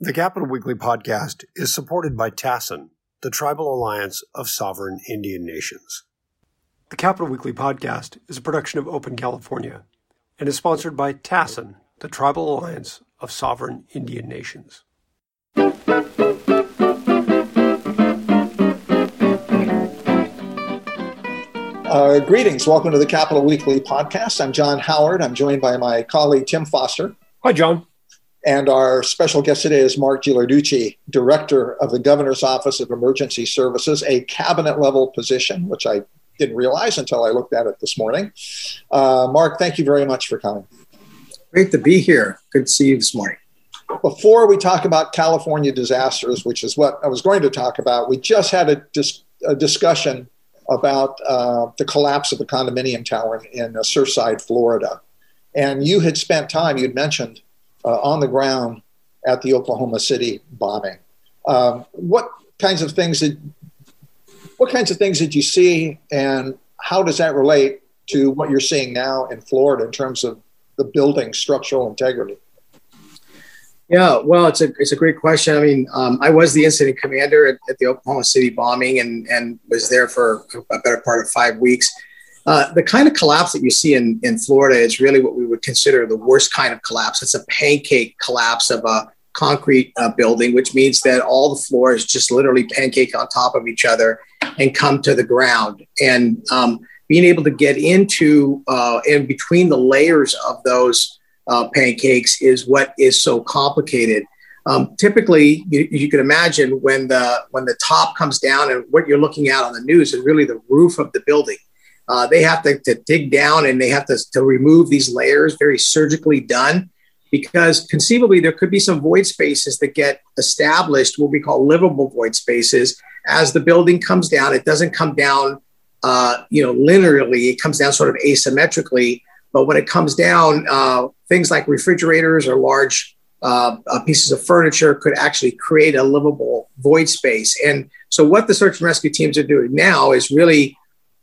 The Capital Weekly podcast is supported by TASIN, the Tribal Alliance of Sovereign Indian Nations. The Capital Weekly podcast is a production of Open California and is sponsored by TASIN, the Tribal Alliance of Sovereign Indian Nations. Uh, greetings. Welcome to the Capital Weekly podcast. I'm John Howard. I'm joined by my colleague, Tim Foster. Hi, John. And our special guest today is Mark Ghilarducci, Director of the Governor's Office of Emergency Services, a cabinet level position, which I didn't realize until I looked at it this morning. Uh, Mark, thank you very much for coming. Great to be here. Good to see you this morning. Before we talk about California disasters, which is what I was going to talk about, we just had a, dis- a discussion about uh, the collapse of the condominium tower in, in uh, Surfside, Florida. And you had spent time, you'd mentioned, uh, on the ground at the Oklahoma City bombing. Um, what kinds of things did what kinds of things did you see, and how does that relate to what you're seeing now in Florida in terms of the building structural integrity? Yeah, well, it's a it's a great question. I mean, um, I was the incident commander at, at, the Oklahoma City bombing, and and was there for a better part of five weeks. Uh, the kind of collapse that you see in, in Florida is really what we would consider the worst kind of collapse. It's a pancake collapse of a concrete uh, building, which means that all the floors just literally pancake on top of each other and come to the ground. And um, being able to get into uh, in between the layers of those uh, pancakes is what is so complicated. Um, typically, you, you, can imagine when the when the top comes down and what you're looking at on the news is really the roof of the building. Uh, they have to, to, dig down and they have to, to remove these layers, very surgically done, because conceivably there could be some void spaces that get established, what we call livable void spaces. As the building comes down, it doesn't come down, uh, you know, linearly. It comes down sort of asymmetrically. But when it comes down, uh, things like refrigerators or large uh, uh, pieces of furniture could actually create a livable void space. And so, what the search and rescue teams are doing now is really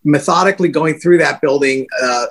methodically going through that building, uh,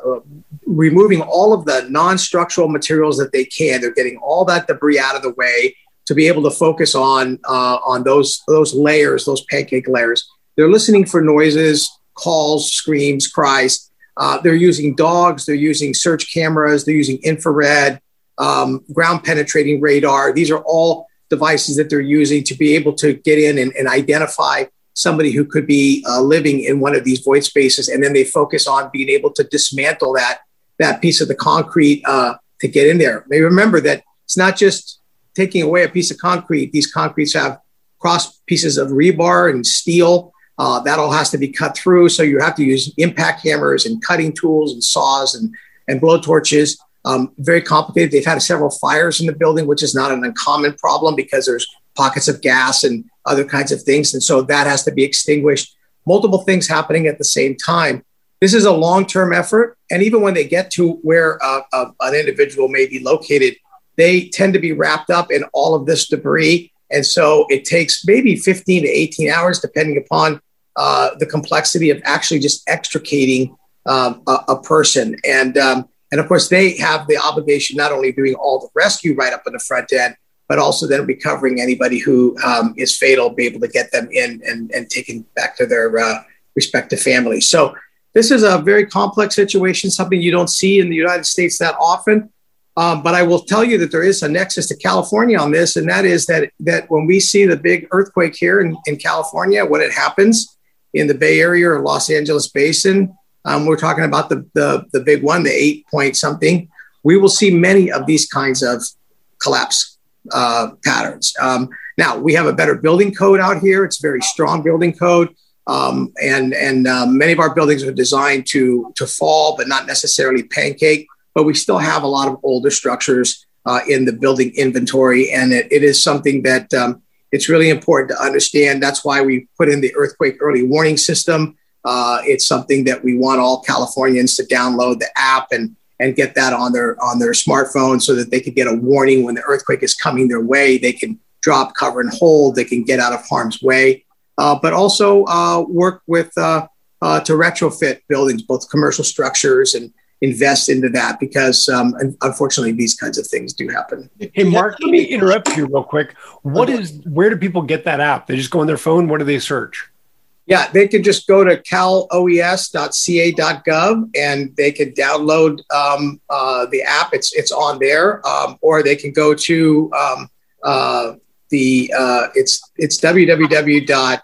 removing all of the non structural materials that they can. They're getting all that debris out of the way to be able to focus on, uh, on those, those layers, those pancake layers. They're listening for noises, calls, screams, cries. Uh, they're using dogs, they're using search cameras, they're using infrared, um, ground penetrating radar. These are all devices that they're using to be able to get in and, and identify somebody who could be uh, living in one of these void spaces, and then they focus on being able to dismantle that that piece of the concrete uh, to get in there. May remember that it's not just taking away a piece of concrete. These concretes have cross pieces of rebar and steel. Uh, that all has to be cut through. So you have to use impact hammers and cutting tools and saws and, and blow torches. Um, very complicated. They've had several fires in the building, which is not an uncommon problem because there's pockets of gas and other kinds of things. And so that has to be extinguished. Multiple things happening at the same time. This is a long term effort. And even when they get to where uh, uh, an individual may be located, they tend to be wrapped up in all of this debris. And so it takes maybe 15 to 18 hours, depending upon uh, the complexity of actually just extricating um, a, a, person. And, um, and of course, they have the obligation not only doing all the rescue right up in the front end, but also then recovering anybody who um, is fatal, be able to get them in and, and taken back to their uh, respective families. So this is a very complex situation, something you don't see in the United States that often. Um, but I will tell you that there is a nexus to California on this, and that is that that when we see the big earthquake here in, in California, when it happens in the Bay Area or Los Angeles Basin, um, we're talking about the, the the big one, the eight point something. We will see many of these kinds of collapse uh, patterns. Um, now we have a better building code out here. It's a very strong building code. Um, and and um, many of our buildings are designed to to fall, but not necessarily pancake. But we still have a lot of older structures uh, in the building inventory, and it, it is something that um, it's really important to understand. That's why we put in the earthquake early warning system. Uh, it's something that we want all Californians to download the app and and get that on their on their smartphone so that they can get a warning when the earthquake is coming their way. They can drop, cover, and hold. They can get out of harm's way, uh, but also uh, work with uh, uh to retrofit buildings, both commercial structures and invest into that because um, unfortunately these kinds of things do happen. Hey Mark, let me interrupt you real quick. What is where do people get that app? They just go on their phone. What do they search? Yeah, they could just go to caloes.ca.gov and they could download um, uh, the app. It's it's on there, um, or they can go to um, uh, the uh, it's it's www.ca.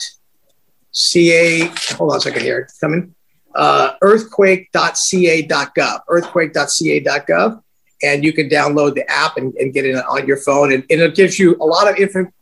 Hold on a second here, coming. Uh, earthquake.ca.gov, earthquake.ca.gov, and you can download the app and, and get it on your phone, and, and it gives you a lot of inf-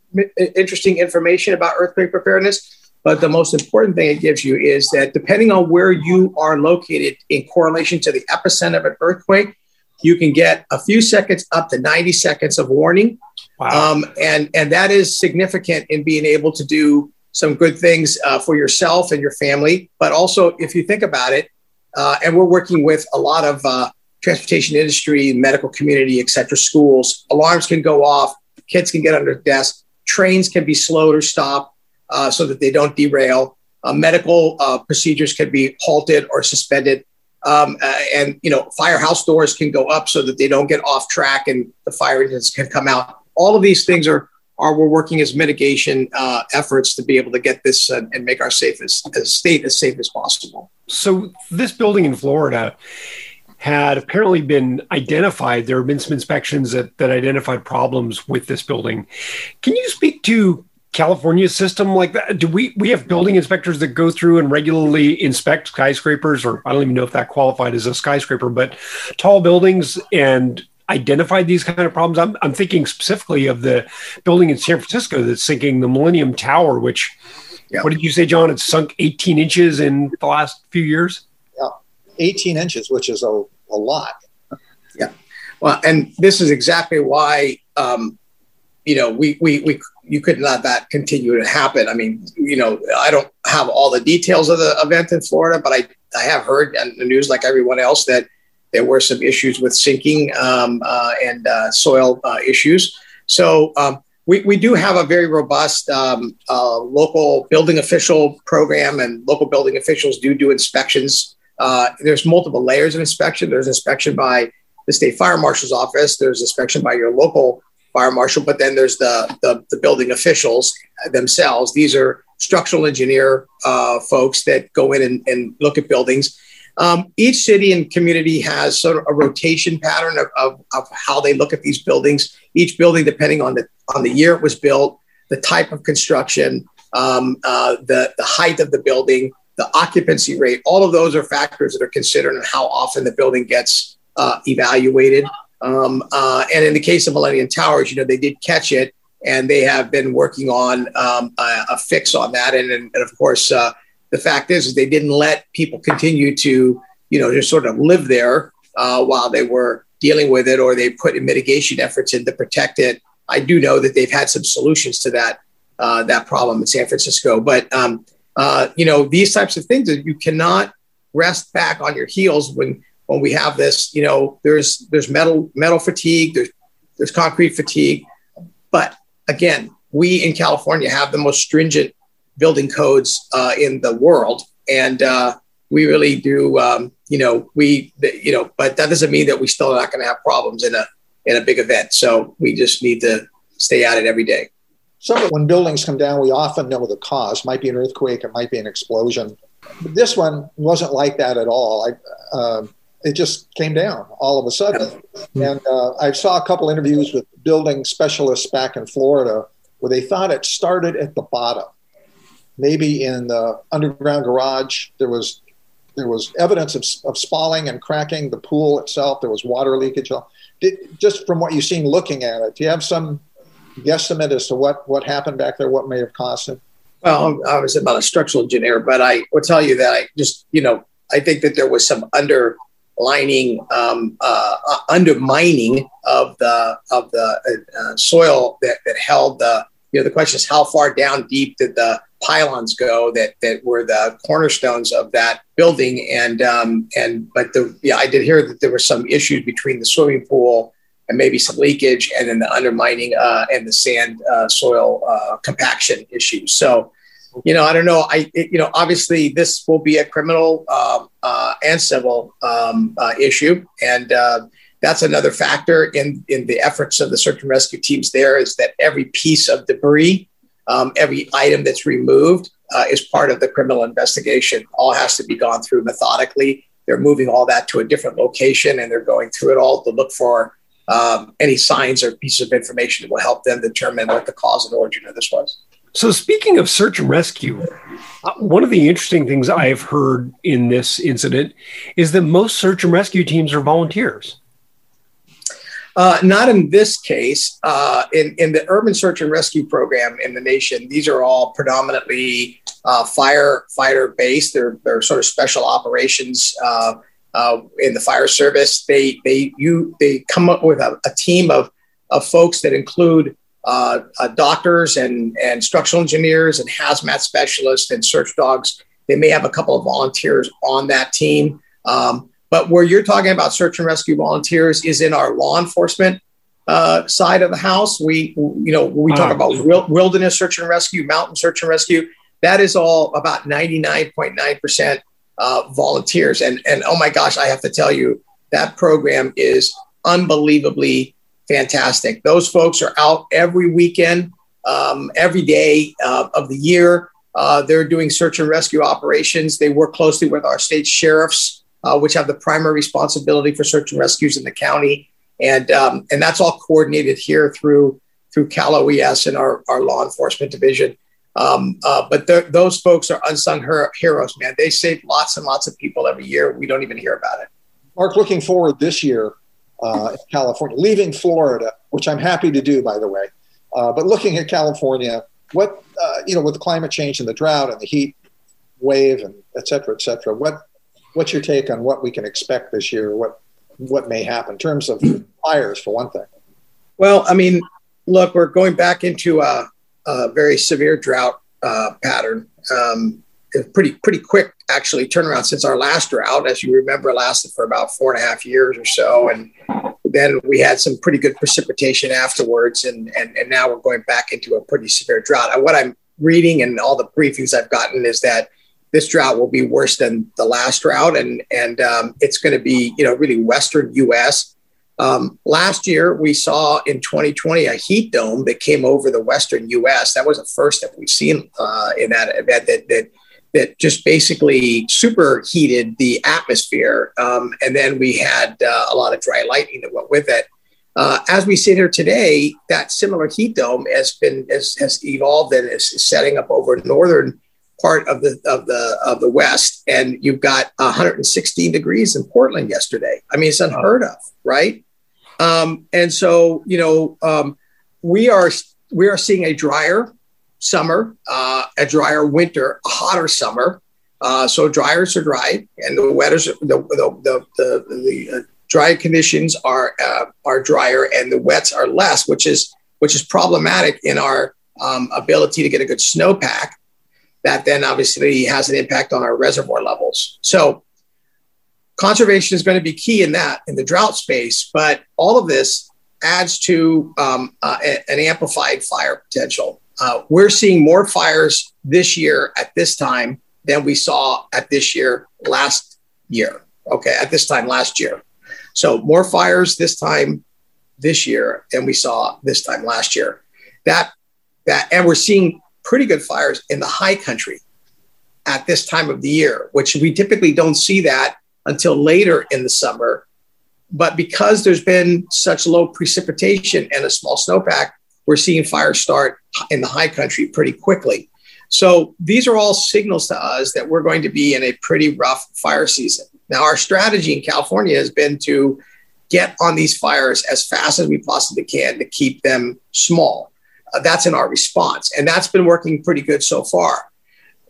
interesting information about earthquake preparedness but the most important thing it gives you is that depending on where you are located in correlation to the epicenter of an earthquake, you can get a few seconds up to 90 seconds of warning. Wow. Um, and, and that is significant in being able to do some good things uh, for yourself and your family. But also, if you think about it, uh, and we're working with a lot of uh, transportation industry, medical community, et cetera, schools, alarms can go off, kids can get under desks, trains can be slowed or stopped uh, so that they don't derail. Uh, medical uh, procedures can be halted or suspended. Um, uh, and you know, firehouse doors can go up so that they don't get off track and the fire engines can come out. All of these things are are we're working as mitigation uh, efforts to be able to get this uh, and make our as state as safe as possible. So this building in Florida had apparently been identified. There have been some inspections that, that identified problems with this building. Can you speak to California system like that? Do we we have building inspectors that go through and regularly inspect skyscrapers, or I don't even know if that qualified as a skyscraper, but tall buildings and identify these kind of problems? I'm, I'm thinking specifically of the building in San Francisco that's sinking, the Millennium Tower, which yeah. what did you say, John? It's sunk 18 inches in the last few years. Yeah, 18 inches, which is a, a lot. Yeah. Well, and this is exactly why um, you know, we, we, we, you could not that continue to happen. I mean, you know, I don't have all the details of the event in Florida, but I, I have heard in the news, like everyone else, that there were some issues with sinking um, uh, and uh, soil uh, issues. So um, we, we do have a very robust um, uh, local building official program, and local building officials do do inspections. Uh, there's multiple layers of inspection. There's inspection by the state fire marshal's office. There's inspection by your local fire marshal, but then there's the, the, the building officials themselves. These are structural engineer uh, folks that go in and, and look at buildings. Um, each city and community has sort of a rotation pattern of, of, of, how they look at these buildings. Each building, depending on the on the year it was built, the type of construction, um, uh, the the height of the building, the occupancy rate, all of those are factors that are considered and how often the building gets uh, evaluated. Um, uh, and in the case of Millennium Towers, you know, they did catch it and they have been working on um, a, a, fix on that. And, and, and of course, uh, the fact is, is they didn't let people continue to, you know, just sort of live there uh, while they were dealing with it, or they put mitigation efforts in to protect it. I do know that they've had some solutions to that uh, that problem in San Francisco, but um, uh, you know, these types of things that you cannot rest back on your heels when when we have this, you know, there's there's metal metal fatigue, there's there's concrete fatigue, but again, we in California have the most stringent building codes uh, in the world, and uh, we really do. Um, you know, we you know, but that doesn't mean that we still are not going to have problems in a in a big event. So we just need to stay at it every day. So when buildings come down, we often know the cause. It might be an earthquake, it might be an explosion. But this one wasn't like that at all. I, uh, it just came down all of a sudden. And uh, I saw a couple interviews with building specialists back in Florida where they thought it started at the bottom. Maybe in the underground garage, there was there was evidence of, of spalling and cracking. The pool itself, there was water leakage. Did, just from what you've seen looking at it, do you have some guesstimate as to what, what happened back there, what may have caused it? Well, I was about a structural engineer, but I will tell you that I just, you know, I think that there was some under lining um, uh, uh, undermining of the of the uh, uh, soil that, that held the you know the question is how far down deep did the pylons go that that were the cornerstones of that building? And um, and but the yeah I did hear that there were some issues between the swimming pool and maybe some leakage and then the undermining uh, and the sand uh, soil compaction issues. So you know, I don't know. I, it, you know, obviously this will be a criminal um, uh, and civil um, uh, issue, and uh, that's another factor in in the efforts of the search and rescue teams. There is that every piece of debris, um, every item that's removed, uh, is part of the criminal investigation. All has to be gone through methodically. They're moving all that to a different location, and they're going through it all to look for um, any signs or pieces of information that will help them determine what the cause and origin of this was. So, speaking of search and rescue, uh, one of the interesting things I've heard in this incident is that most search and rescue teams are volunteers. Uh, not in this case. Uh, in, in the urban search and rescue program in the nation, these are all predominantly uh, firefighter based. They're, they're sort of special operations uh, uh, in the fire service. They they you they come up with a, a team of of folks that include uh, uh, doctors and, and structural engineers and hazmat specialists and search dogs. They may have a couple of volunteers on that team. Um, but where you're talking about search and rescue volunteers is in our law enforcement uh, side of the house. We, you know, we talk uh-huh. about wilderness search and rescue, mountain search and rescue. That is all about 99.9% uh, volunteers. And, and oh my gosh, I have to tell you, that program is unbelievably fantastic. Those folks are out every weekend, um, every day uh, of the year. Uh, they're doing search and rescue operations. They work closely with our state sheriffs, uh, which have the primary responsibility for search and rescues in the county, and um, and that's all coordinated here through through Cal OES and our, our law enforcement division. Um, uh, but those folks are unsung her- heroes, man. They save lots and lots of people every year. We don't even hear about it. Mark, looking forward this year, uh, in California, leaving Florida, which I'm happy to do, by the way. Uh, but looking at California, what uh, you know, with climate change and the drought and the heat wave and et cetera, et cetera, what what's your take on what we can expect this year? What what may happen in terms of fires, for one thing? Well, I mean, look, we're going back into a, a very severe drought uh, pattern. Um, pretty pretty quick actually turnaround since our last drought. As you remember, lasted for about four and a half years or so, and then we had some pretty good precipitation afterwards, and and, and now we're going back into a pretty severe drought. What I'm reading and all the briefings I've gotten is that this drought will be worse than the last drought, and and um, it's going to be you know really western U.S. Um, last year, we saw in 2020 a heat dome that came over the western U.S. That was the first that we've seen uh, in that event that, that that just basically superheated the atmosphere. Um, and then we had uh, a lot of dry lightning that went with it. Uh, as we sit here today, that similar heat dome has been has, has evolved and is setting up over northern part of the of the of the west, and you've got 116 degrees in Portland yesterday. I mean, it's unheard of, right? Um, and so, you know, um, we are we are seeing a drier summer, uh, a drier winter, a hotter summer. Uh, so dryers are dry, and the wetters, the the the, the, the uh, dry conditions are uh, are drier, and the wets are less, which is which is problematic in our um, ability to get a good snowpack. That then obviously has an impact on our reservoir levels. So conservation is going to be key in that in the drought space, but all of this adds to um, uh, an amplified fire potential. Uh, we're seeing more fires this year at this time than we saw at this year last year. Okay, at this time last year. So more fires this time this year than we saw this time last year. That that and we're seeing pretty good fires in the high country at this time of the year, which we typically don't see that until later in the summer. But because there's been such low precipitation and a small snowpack, we're seeing fires start in the high country pretty quickly. So these are all signals to us that we're going to be in a pretty rough fire season. Now, our strategy in California has been to get on these fires as fast as we possibly can to keep them small. Uh, that's in our response, and that's been working pretty good so far.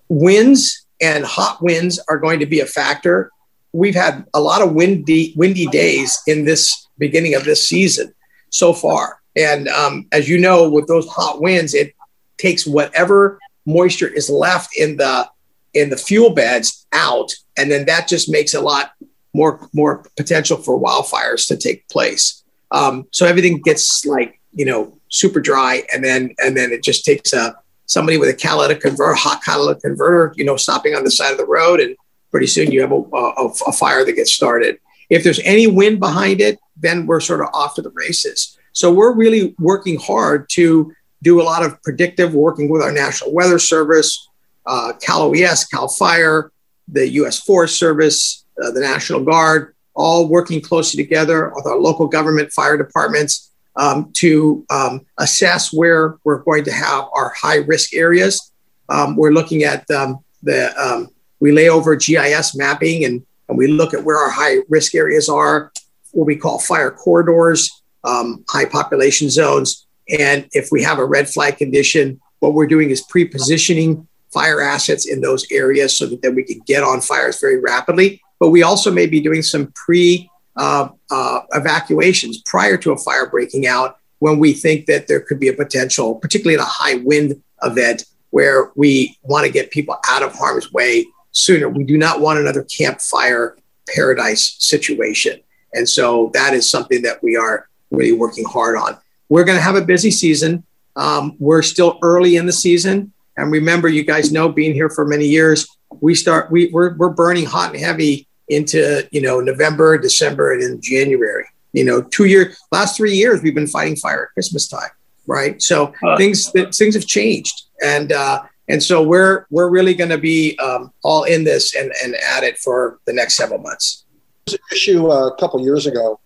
Winds and hot winds are going to be a factor. We've had a lot of windy, windy days in this beginning of this season so far. And um, as you know, with those hot winds, it takes whatever moisture is left in the in the fuel beds out, and then that just makes a lot more more potential for wildfires to take place. Um, so everything gets like you know super dry, and then and then it just takes a somebody with a catalytic converter, hot catalytic converter, you know, stopping on the side of the road, and pretty soon you have a, a, a fire that gets started. If there's any wind behind it, then we're sort of off to the races. So we're really working hard to do a lot of predictive, working with our National Weather Service, uh, Cal OES, Cal Fire, the U.S. Forest Service, uh, the National Guard, all working closely together with our local government fire departments um, to um, assess where we're going to have our high risk areas. Um, we're looking at um, the, um, we lay over GIS mapping and, and we look at where our high risk areas are, what we call fire corridors, um, high population zones. And if we have a red flag condition, what we're doing is pre positioning fire assets in those areas so that then we can get on fires very rapidly. But we also may be doing some pre uh, uh, evacuations prior to a fire breaking out when we think that there could be a potential, particularly in a high wind event, where we want to get people out of harm's way sooner. We do not want another campfire paradise situation. And so that is something that we are really working hard on. We're going to have a busy season. Um, we're still early in the season. And remember, you guys know, being here for many years, we start, we, we're, we're burning hot and heavy into, you know, November, December, and in January. You know, two year, last three years, we've been fighting fire at Christmas time, right? So uh, things, things have changed. And, uh, and so we're, we're really going to be um, all in this and, and at it for the next several months. There's an issue uh, a couple years ago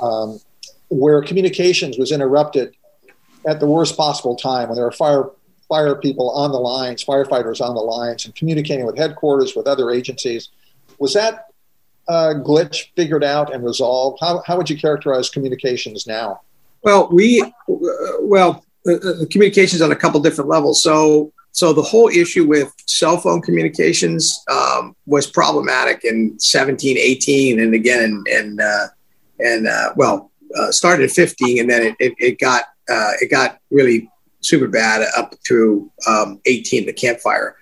um, where communications was interrupted at the worst possible time when there were fire fire people on the lines, firefighters on the lines, and communicating with headquarters, with other agencies. Was that uh, glitch figured out and resolved? How, how would you characterize communications now? Well, we, uh, well, uh, uh communications on a couple different levels. So, so the whole issue with cell phone communications um, was problematic in 17, 18, and again, and and uh, well, started at 15, and then it, it, it got it got really super bad up through um, 18, the Camp Fire.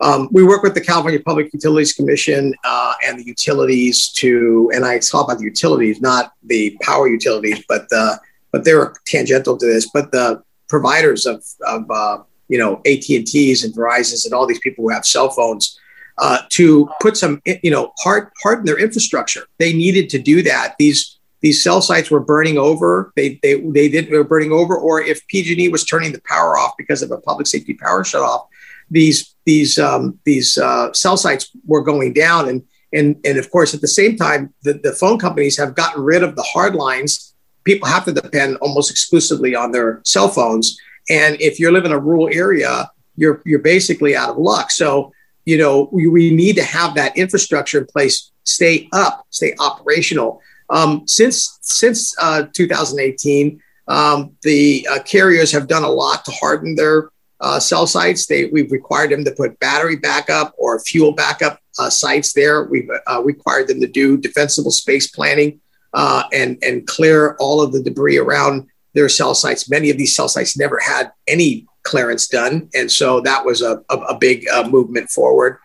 Um, we work with the California Public Utilities Commission uh, and the utilities to, and I talk about the utilities, not the power utilities, but the, but they're tangential to this, but the providers of, of uh, you know, AT&Ts and Verizons and all these people who have cell phones uh, to put some, you know, hard, harden their infrastructure. They needed to do that. These these cell sites were burning over. They they they did they were burning over, or if PG&E was turning the power off because of a public safety power shutoff, these these um, these uh, cell sites were going down, and and and of course at the same time, the, the phone companies have gotten rid of the hard lines. People have to depend almost exclusively on their cell phones, and if you live in a rural area, you're you're basically out of luck. So you know we, we need to have that infrastructure in place, stay up, stay operational um, since since uh, 2018, um, the uh, carriers have done a lot to harden their uh, cell sites. They, we've required them to put battery backup or fuel backup uh, sites there. We've uh, required them to do defensible space planning uh, and and clear all of the debris around their cell sites. Many of these cell sites never had any clearance done, and so that was a, a, a big movement forward.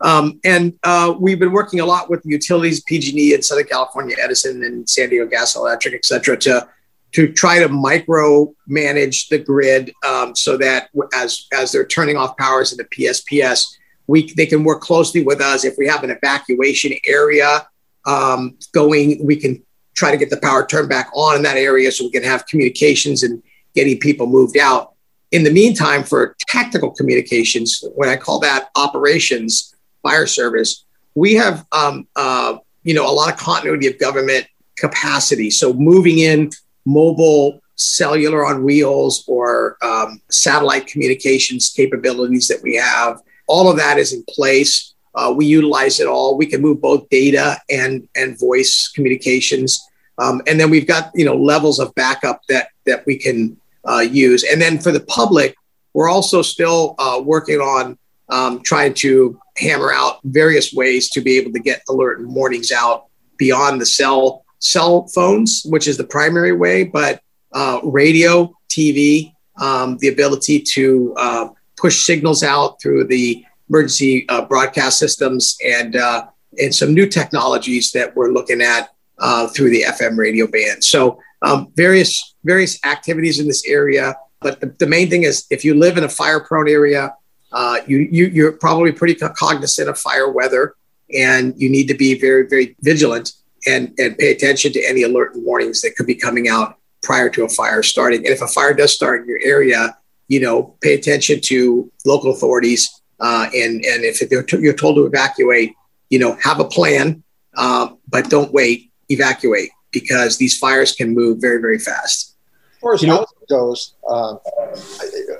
Um, and uh, we've been working a lot with utilities, PG&E in Southern California, Edison and San Diego Gas and Electric, et cetera, to to try to micro manage the grid um, so that as as they're turning off powers in the PSPS, we they can work closely with us. If we have an evacuation area um, going, we can try to get the power turned back on in that area so we can have communications and getting people moved out. In the meantime, for tactical communications, when I call that operations, fire service, we have um, uh, you know a lot of continuity of government capacity. So moving in mobile cellular on wheels or um, satellite communications capabilities that we have, all of that is in place. Uh, we utilize it all. We can move both data and and voice communications, um, and then we've got you know levels of backup that that we can uh, use. And then for the public, we're also still uh, working on um, trying to hammer out various ways to be able to get alert and warnings out beyond the cell cell phones, which is the primary way, but uh, radio, TV, um, the ability to uh, push signals out through the emergency uh, broadcast systems, and uh, and some new technologies that we're looking at uh, through the FM radio band. So um, various various activities in this area. but the, the main thing is if you live in a fire prone area, uh, you, you, you're probably pretty cognizant of fire weather and you need to be very, very vigilant and, and pay attention to any alert and warnings that could be coming out prior to a fire starting. And if a fire does start in your area, you know, pay attention to local authorities. Uh, and, and if t- you're told to evacuate, you know, have a plan, uh, but don't wait, evacuate because these fires can move very, very fast. Far as you housing know, goes, uh,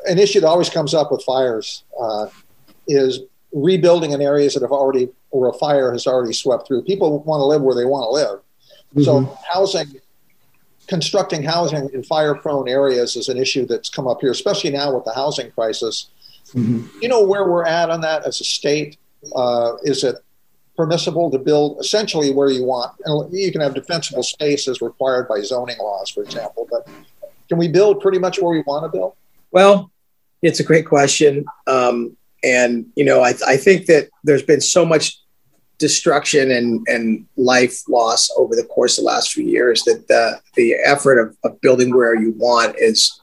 an issue that always comes up with fires uh, is rebuilding in areas that have already, or a fire has already swept through. People want to live where they want to live. Mm-hmm. So housing, constructing housing in fire-prone areas is an issue that's come up here, especially now with the housing crisis. Mm-hmm. You know where we're at on that as a state? Uh, is it permissible to build essentially where you want? And you can have defensible space as required by zoning laws, for example. But can we build pretty much where we want to build? Well, it's a great question. Um, and, you know, I, I think that there's been so much destruction and, and life loss over the course of the last few years that the, the effort of, of building where you want is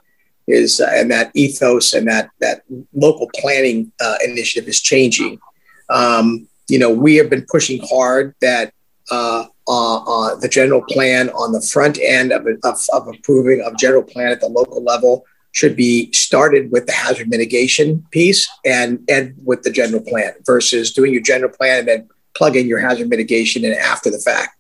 is uh, and that ethos and that that local planning uh, initiative is changing. Um, you know, we have been pushing hard that uh, uh, uh, the general plan on the front end of, of, of approving of general plan at the local level should be started with the hazard mitigation piece and and with the general plan versus doing your general plan and then plug in your hazard mitigation in after the fact.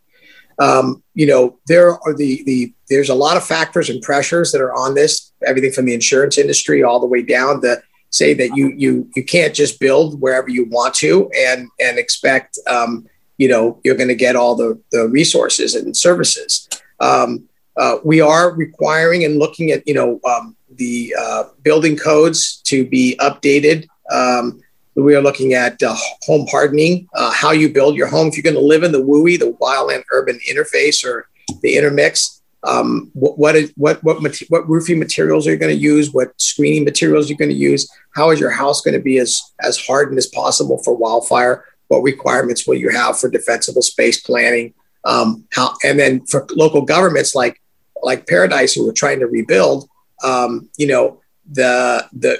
Um, you know, there are the the there's a lot of factors and pressures that are on this, everything from the insurance industry all the way down to say that you you you can't just build wherever you want to and and expect um, you know you're going to get all the the resources and services. Um, uh, we are requiring and looking at you know um, the uh, building codes to be updated. Um, we are looking at uh, home hardening, uh, how you build your home. If you're going to live in the WUI, the wildland urban interface, or the intermix, um, what what, is, what what what roofing materials are you going to use? What screening materials are you going to use? How is your house going to be as as hardened as possible for wildfire? What requirements will you have for defensible space planning? Um, how and then for local governments like like Paradise, who are trying to rebuild, um, you know, the the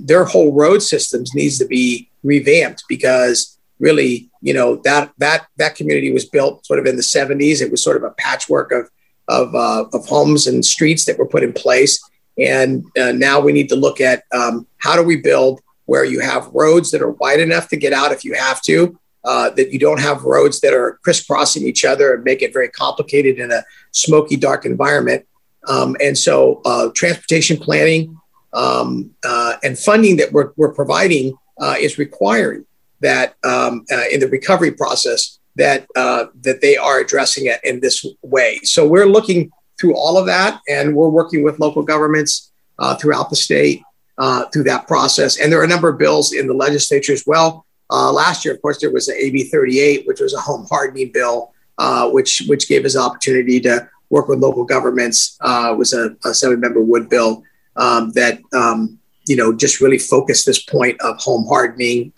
their whole road systems needs to be revamped because really, you know, that that that community was built sort of in the 70s. It was sort of a patchwork of of, uh, of homes and streets that were put in place. And uh, now we need to look at um, how do we build where you have roads that are wide enough to get out if you have to, uh, that you don't have roads that are crisscrossing each other and make it very complicated in a smoky, dark environment. Um, and so, uh, transportation planning um, uh, and funding that we're, we're providing uh, is requiring that um, in the recovery process that uh, that they are addressing it in this way. So we're looking through all of that, and we're working with local governments uh, throughout the state uh, through that process. And there are a number of bills in the legislature as well. Uh, last year, of course, there was the AB 38, which was a home hardening bill, uh, which which gave us opportunity to work with local governments. Uh, was a, a Assembly-member Wood bill um, that um, you know just really focused this point of home hardening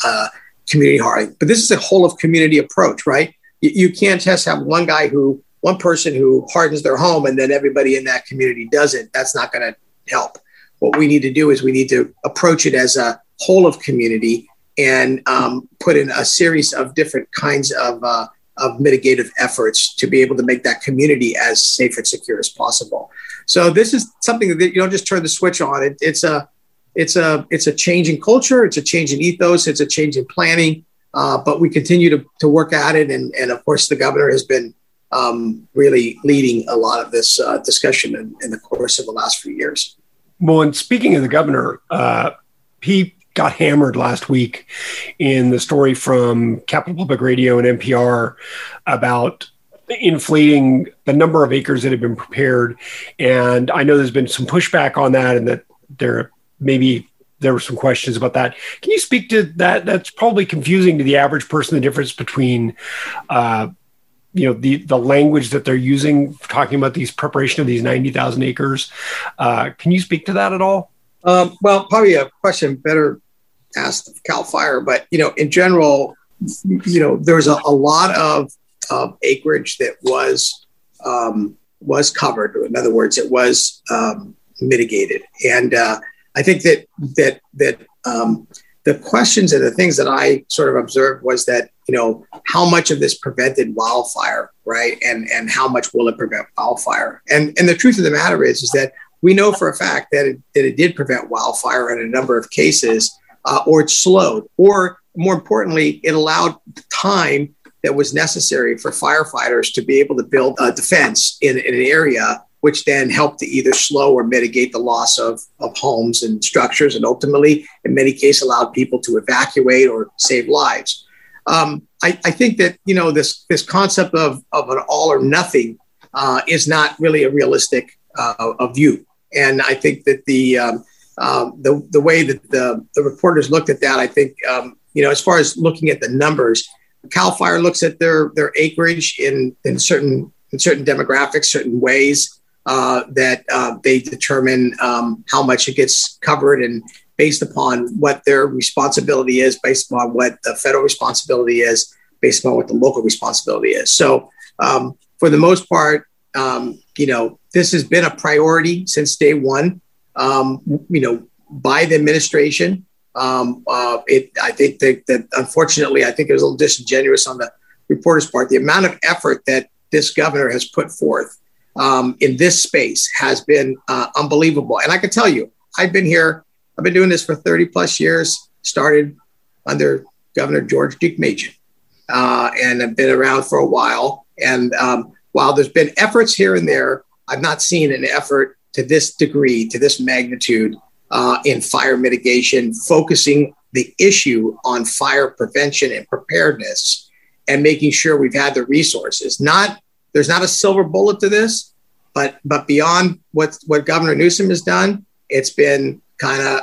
community hardening. But this is a whole of community approach, right? You, you can't just have one guy who, one person who hardens their home and then everybody in that community does it. That's not going to help. What we need to do is we need to approach it as a whole of community and um, put in a series of different kinds of, uh, of mitigative efforts to be able to make that community as safe and secure as possible. So this is something that you don't just turn the switch on. It, it's a it's a it's a change in culture, it's a change in ethos, it's a change in planning. Uh, but we continue to, to work at it, and, and of course, the governor has been um, really leading a lot of this uh, discussion in, in, the course of the last few years. Well, and speaking of the governor, uh, he got hammered last week in the story from Capital Public Radio and NPR about inflating the number of acres that have been prepared. And I know there's been some pushback on that, and that there maybe there were some questions about that. Can you speak to that? That's probably confusing to the average person. The difference between, uh, you know, the the language that they're using talking about these preparation of these ninety thousand acres. Uh, can you speak to that at all? Um, well, probably a question better asked of Cal Fire, but you know, in general, you know, there's a, a lot of, of acreage that was um, was covered. In other words, it was um, mitigated. And uh, I think that that that um, the questions and the things that I sort of observed was that you know how much of this prevented wildfire, right? And and how much will it prevent wildfire? And and the truth of the matter is is that we know for a fact that it, that it did prevent wildfire in a number of cases, uh, or it slowed, or more importantly, it allowed time that was necessary for firefighters to be able to build a defense in, in an area which then helped to either slow or mitigate the loss of, of homes and structures, and ultimately, in many cases, allowed people to evacuate or save lives. Um, I, I, think that you know this this concept of, of an all or nothing uh, is not really a realistic uh, view, and I think that the um, um, the the way that the the reporters looked at that, I think um, you know as far as looking at the numbers, Cal Fire looks at their their acreage in in certain in certain demographics, certain ways uh, that uh, they determine um, how much it gets covered and based upon what their responsibility is, based upon what the federal responsibility is, based upon what the local responsibility is. So, um, for the most part, um, you know, this has been a priority since day one. Um, you know, by the administration. Um, uh, it, I think that, that unfortunately, I think it was a little disingenuous on the reporter's part. The amount of effort that this governor has put forth um, in this space has been uh, unbelievable. And I can tell you, I've been here, I've been doing this for 30 plus years, started under Governor George Deukmejian, uh, and have been around for a while. And um, while there's been efforts here and there, I've not seen an effort to this degree, to this magnitude uh, in fire mitigation, focusing the issue on fire prevention and preparedness and making sure we've had the resources, not there's not a silver bullet to this, but but beyond what what Governor Newsom has done, it's been kind of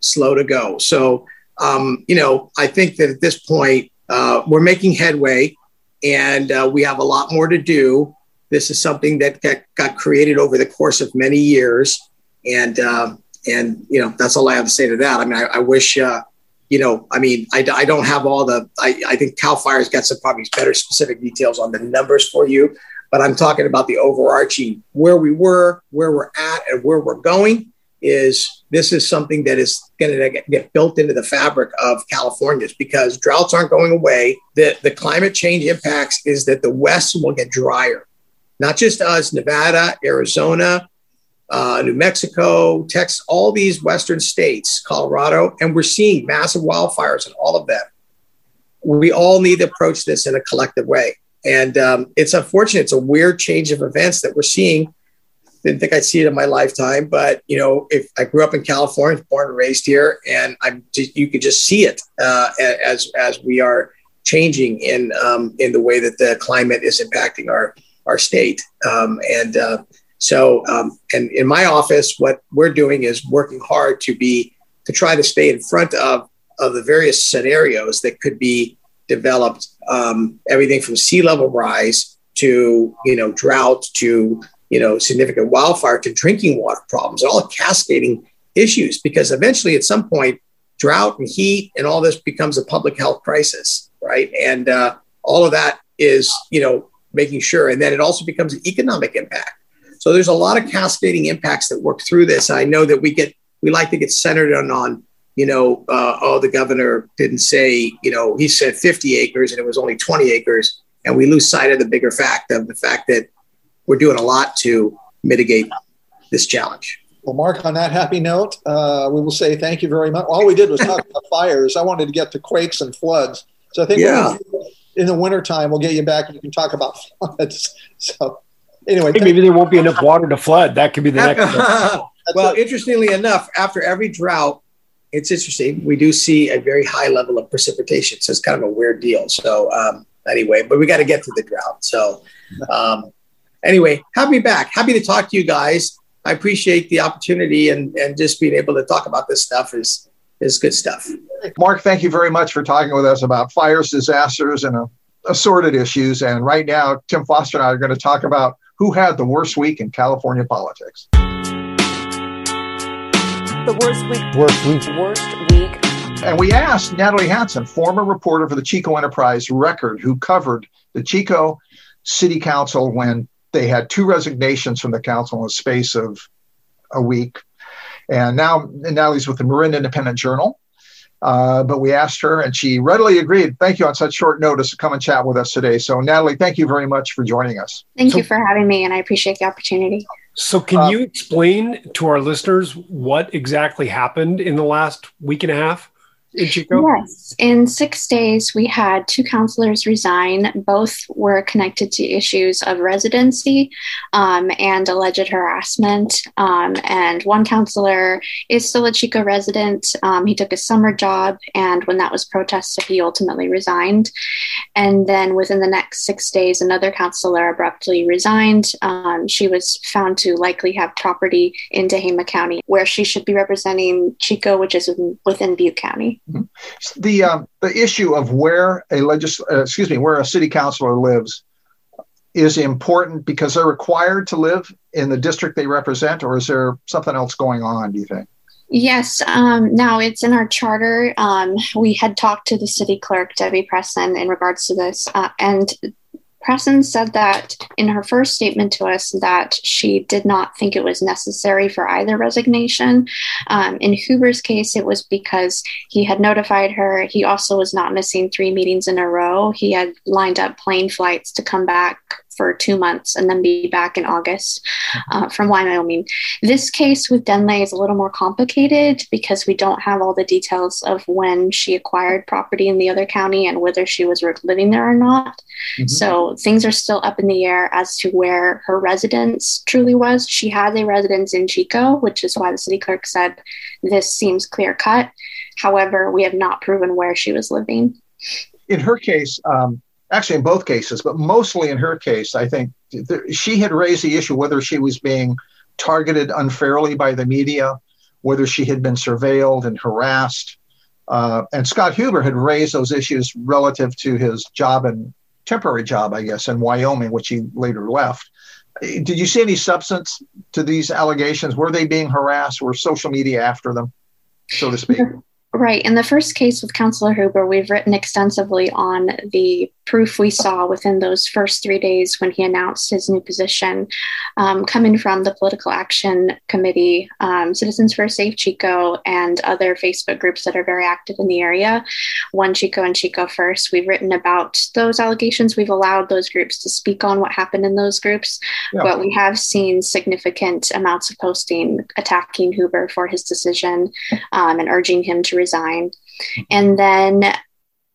slow to go. So um, you know, I think that at this point uh, we're making headway, and uh, we have a lot more to do. This is something that got, got created over the course of many years, and uh, and you know that's all I have to say to that. I mean, I, I wish uh, you know, I mean, I, I don't have all the, I, I think Cal Fire's got some probably better specific details on the numbers for you, but I'm talking about the overarching where we were, where we're at, and where we're going. Is this is something that is going to get built into the fabric of California's because droughts aren't going away. The, the climate change impacts is that the West will get drier, not just us, Nevada, Arizona, uh, New Mexico, Texas, all these Western states, Colorado, and we're seeing massive wildfires in all of them. We all need to approach this in a collective way. And um, it's unfortunate. It's a weird change of events that we're seeing. Didn't think I'd see it in my lifetime, but you know, if I grew up in California, born and raised here, and I'm, you could just see it uh, as as we are changing in um, in the way that the climate is impacting our our state. Um, and uh, so, um, and in my office, what we're doing is working hard to be to try to stay in front of of the various scenarios that could be developed. Um, everything from sea level rise to you know drought to you know significant wildfire to drinking water problems, all cascading issues. Because eventually, at some point, drought and heat and all this becomes a public health crisis, right? And uh, all of that is you know making sure, and then it also becomes an economic impact so there's a lot of cascading impacts that work through this. I know that we get we like to get centered on on you know uh, oh the governor didn't say you know he said 50 acres and it was only 20 acres and we lose sight of the bigger fact of the fact that we're doing a lot to mitigate this challenge. Well, Mark, on that happy note, uh, we will say thank you very much. All we did was talk about fires. I wanted to get to quakes and floods. So I think yeah. in the wintertime, we'll get you back and you can talk about floods. So anyway, hey, maybe there won't be enough water to flood. That could be the next. well, interestingly enough, after every drought, it's interesting. We do see a very high level of precipitation, so it's kind of a weird deal. So um, anyway, but we got to get through the drought. So um, anyway, happy back. Happy to talk to you guys. I appreciate the opportunity and and just being able to talk about this stuff is is good stuff. Mark, thank you very much for talking with us about fires, disasters, and uh, assorted issues. And right now, Tim Foster and I are going to talk about who had the worst week in California politics? The worst week. Worst week. Worst week. And we asked Natalie Hanson, former reporter for the Chico Enterprise Record, who covered the Chico City Council when they had two resignations from the council in the space of a week. And now Natalie's with the Marin Independent Journal. Uh, but we asked her and she readily agreed. Thank you on such short notice to come and chat with us today. So, Natalie, thank you very much for joining us. Thank So- you for having me, and I appreciate the opportunity. So, can Uh, you explain to our listeners what exactly happened in the last week and a half in Chico? Yes. In six days, we had two counselors resign. Both were connected to issues of residency um, and alleged harassment. Um, and one counselor is still a Chico resident. Um, he took a summer job, and when that was protested, he ultimately resigned. And then within the next six days, another counselor abruptly resigned. Um, she was found to likely have property in Tehama County, where she should be representing Chico, which is within- within Butte County. The um, the issue of where a legis- uh, excuse me where a city councilor lives is important because they're required to live in the district they represent, or is there something else going on? Do you think? Yes, um, now it's in our charter. Um, we had talked to the city clerk, Debbie Presson, in regards to this, uh, and Presson said that in her first statement to us that she did not think it was necessary for either resignation. Um, in Huber's case, it was because he had notified her. He also was not missing three meetings in a row. He had lined up plane flights to come back for two months and then be back in August uh, from Wyoming. This case with Denlay is a little more complicated because we don't have all the details of when she acquired property in the other county and whether she was living there or not. Mhm. So things are still up in the air as to where her residence truly was. She has a residence in Chico, which is why the city clerk said this seems clear cut. However, we have not proven where she was living. in her case, um, actually in both cases, but mostly in her case, I think th- she had raised the issue whether she was being targeted unfairly by the media, whether she had been surveilled and harassed. Uh, and Scott Huber had raised those issues relative to his job and temporary job, I guess, in Wyoming, which he later left. Did you see any substance to these allegations? Were they being harassed? Were social media after them, so to speak? Right. In the first case with Councillor Huber, we've written extensively on the proof we saw within those first three days when he announced his new position, um, coming from the Political Action Committee, um, Citizens for a Safe Chico, and other Facebook groups that are very active in the area. One Chico and Chico First. We've written about those allegations. We've allowed those groups to speak on what happened in those groups, Yeah. but we have seen significant amounts of posting attacking Huber for his decision um, and urging him to resign. And then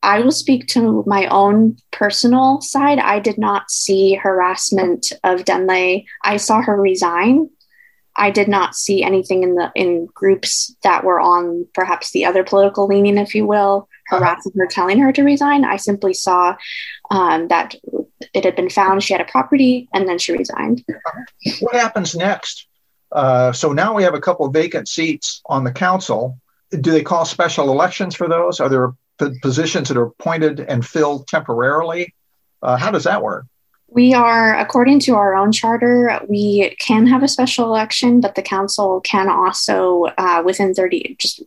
I will speak to my own personal side. I did not see harassment of Denlay. I saw her resign. I did not see anything in the in groups that were on perhaps the other political leaning, if you will, harassing her, telling her to resign. I simply saw um, that it had been found she had a property, and then she resigned. what happens next? Uh, so now we have a couple of vacant seats on the council. Do they call special elections for those? Are there positions that are appointed and filled temporarily? Uh, how does that work? We are, according to our own charter, we can have a special election, but the council can also, uh, within 30, just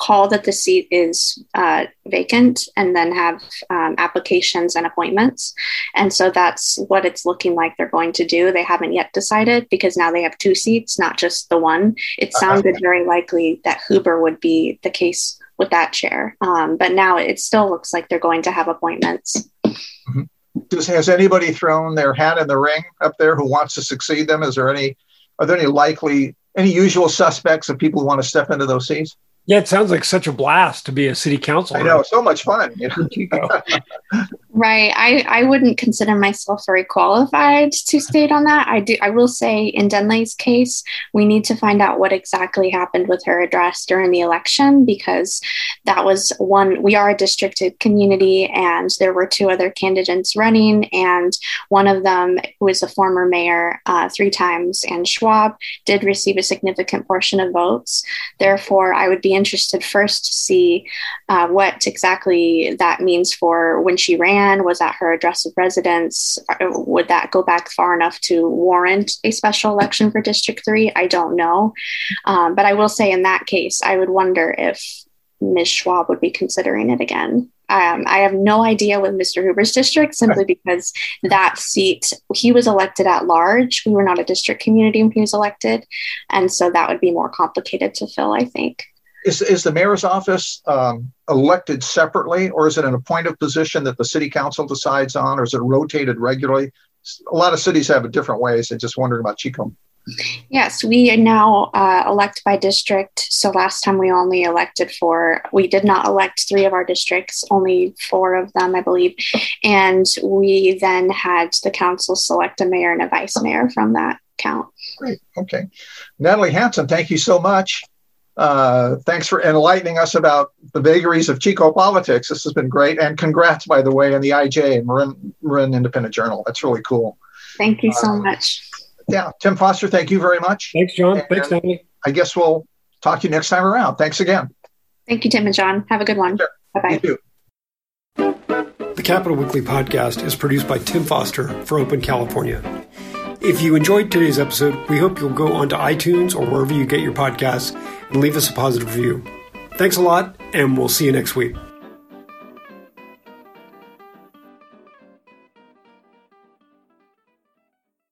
call that the seat is uh, vacant and then have um, applications and appointments. And so that's what it's looking like they're going to do. They haven't yet decided because now they have two seats, not just the one. It sounded very likely that Huber would be the case with that chair. Um, but now it still looks like they're going to have appointments. Does, has anybody thrown their hat in the ring up there who wants to succeed them? Is there any? Are there any likely, any usual suspects of people who want to step into those seats? Yeah, it sounds like such a blast to be a city council. I know, so much fun. You know? Right. I, I wouldn't consider myself very qualified to state on that. I do I will say in Denlay's case, we need to find out what exactly happened with her address during the election because that was one we are a districted community and there were two other candidates running and one of them who is a former mayor uh, three times and Schwab did receive a significant portion of votes. Therefore, I would be interested first to see uh, what exactly that means for when she ran. Was that her address of residence? Uh, Would that go back far enough to warrant a special election for District 3? I don't know. Um, but I will say in that case, I would wonder if Ms. Schwab would be considering it again. Um, I have no idea with Mr. Huber's district simply because that seat, he was elected at large. We were not a district community when he was elected. And so that would be more complicated to fill, I think. Is, is the mayor's office um, elected separately, or is it an appointed position that the city council decides on, or is it rotated regularly? A lot of cities have it different ways. I just wondering about Chico. Yes, we now uh, elect by district. So last time we only elected for, we did not elect three of our districts, only four of them, I believe. And we then had the council select a mayor and a vice mayor from that count. Great. Okay. Natalie Hanson, thank you so much. Uh, thanks for enlightening us about the vagaries of Chico politics. This has been great. And congrats, by the way, on the IJ and Marin, Marin Independent Journal. That's really cool. Thank you so uh, much yeah, Tim Foster, thank you very much. Thanks, John. And Thanks, Danny. I guess we'll talk to you next time around. Thanks again. Thank you, Tim and John. Have a good one. Sure. Bye bye. The Capital Weekly podcast is produced by Tim Foster for Open California. If you enjoyed today's episode, we hope you'll go onto iTunes or wherever you get your podcasts and leave us a positive review. Thanks a lot, and we'll see you next week.